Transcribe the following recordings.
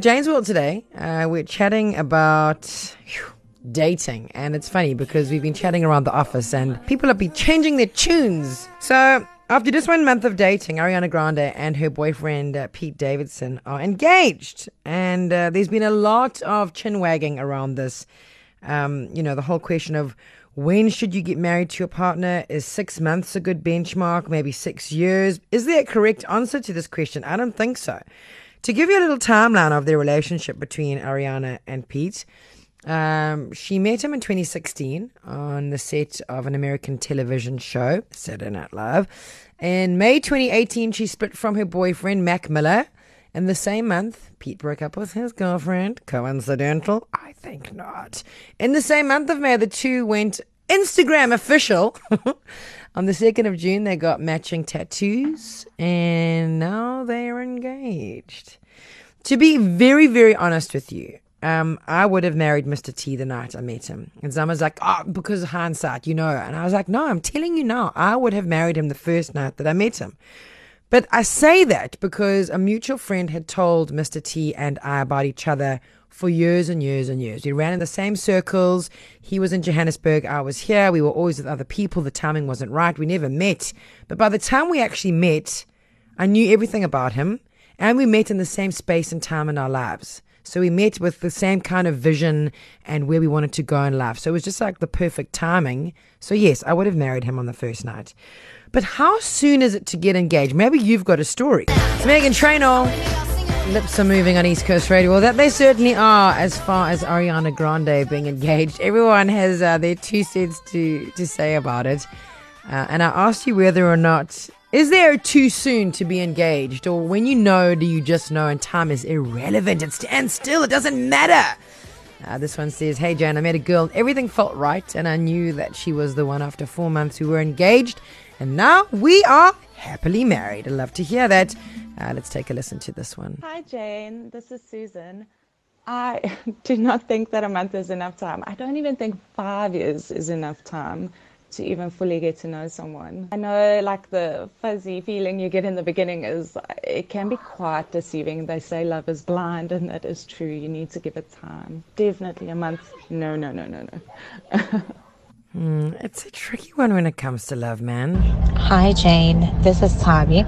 Jane's World today, uh, we're chatting about phew, dating. And it's funny because we've been chatting around the office and people have been changing their tunes. So, after just one month of dating, Ariana Grande and her boyfriend uh, Pete Davidson are engaged. And uh, there's been a lot of chin wagging around this. Um, you know, the whole question of when should you get married to your partner? Is six months a good benchmark? Maybe six years? Is there a correct answer to this question? I don't think so. To give you a little timeline of their relationship between Ariana and Pete, um, she met him in 2016 on the set of an American television show, Saturday Night Live. In May 2018, she split from her boyfriend, Mac Miller. In the same month, Pete broke up with his girlfriend. Coincidental? I think not. In the same month of May, the two went Instagram official. On the 2nd of June, they got matching tattoos and now they are engaged. To be very, very honest with you, um, I would have married Mr. T the night I met him. And Zama's like, oh, because of hindsight, you know. And I was like, no, I'm telling you now, I would have married him the first night that I met him. But I say that because a mutual friend had told Mr. T and I about each other for years and years and years. We ran in the same circles. He was in Johannesburg. I was here. We were always with other people. The timing wasn't right. We never met. But by the time we actually met, I knew everything about him. And we met in the same space and time in our lives. So we met with the same kind of vision and where we wanted to go in life. So it was just like the perfect timing. So, yes, I would have married him on the first night. But how soon is it to get engaged? Maybe you've got a story. It's Meghan Trainor. Lips are moving on East Coast Radio. Well, that they certainly are as far as Ariana Grande being engaged. Everyone has uh, their two cents to, to say about it. Uh, and I asked you whether or not is there too soon to be engaged, or when you know, do you just know and time is irrelevant? It stands still, it doesn't matter. Uh, this one says, Hey Jan, I met a girl, everything felt right, and I knew that she was the one after four months we were engaged, and now we are happily married. I'd love to hear that. Uh, let's take a listen to this one. Hi, Jane. This is Susan. I do not think that a month is enough time. I don't even think five years is enough time to even fully get to know someone. I know, like, the fuzzy feeling you get in the beginning is it can be quite deceiving. They say love is blind, and that is true. You need to give it time. Definitely a month. No, no, no, no, no. mm, it's a tricky one when it comes to love, man. Hi, Jane. This is Tabi.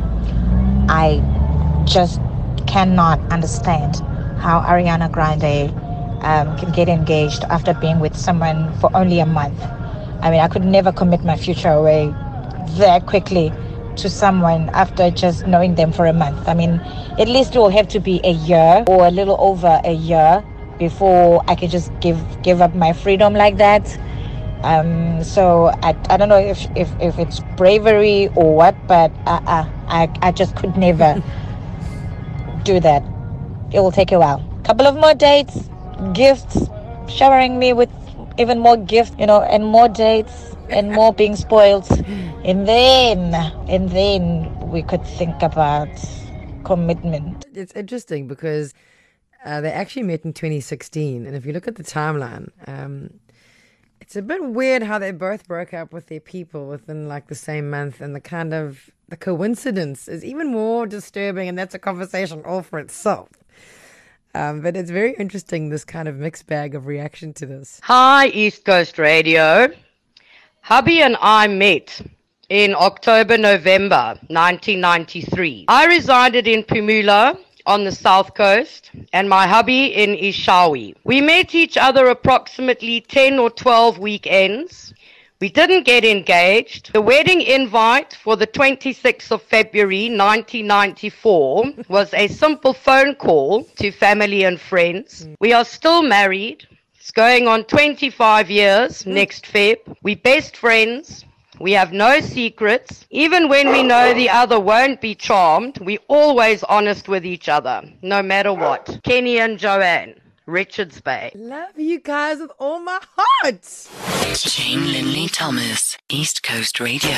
I just cannot understand how Ariana Grande um, can get engaged after being with someone for only a month. I mean, I could never commit my future away that quickly to someone after just knowing them for a month. I mean, at least it will have to be a year or a little over a year before I can just give give up my freedom like that. Um, so I, I don't know if, if, if it's bravery or what, but uh, uh, I, I just could never do that. It will take a while. Couple of more dates, gifts, showering me with even more gifts, you know, and more dates and more being spoiled. And then, and then we could think about commitment. It's interesting because uh, they actually met in 2016. And if you look at the timeline, um, it's a bit weird how they both broke up with their people within like the same month and the kind of the coincidence is even more disturbing and that's a conversation all for itself. Um, but it's very interesting this kind of mixed bag of reaction to this. Hi east coast radio. Hubby and i met in october november 1993 i resided in Phumula on the south coast and my hubby in Eshowe. We met each other approximately 10 or 12 weekends. We didn't get engaged. The wedding invite for the 26th of February 1994 was a simple phone call to family and friends. We are still married. It's going on 25 years next Feb. We are best friends. We have no secrets. Even when we know the other won't be charmed, we always honest with each other, no matter what. Kenny and Joanne, Richards Bay. Love you guys with all my heart. Jane Linley Thomas, East Coast Radio.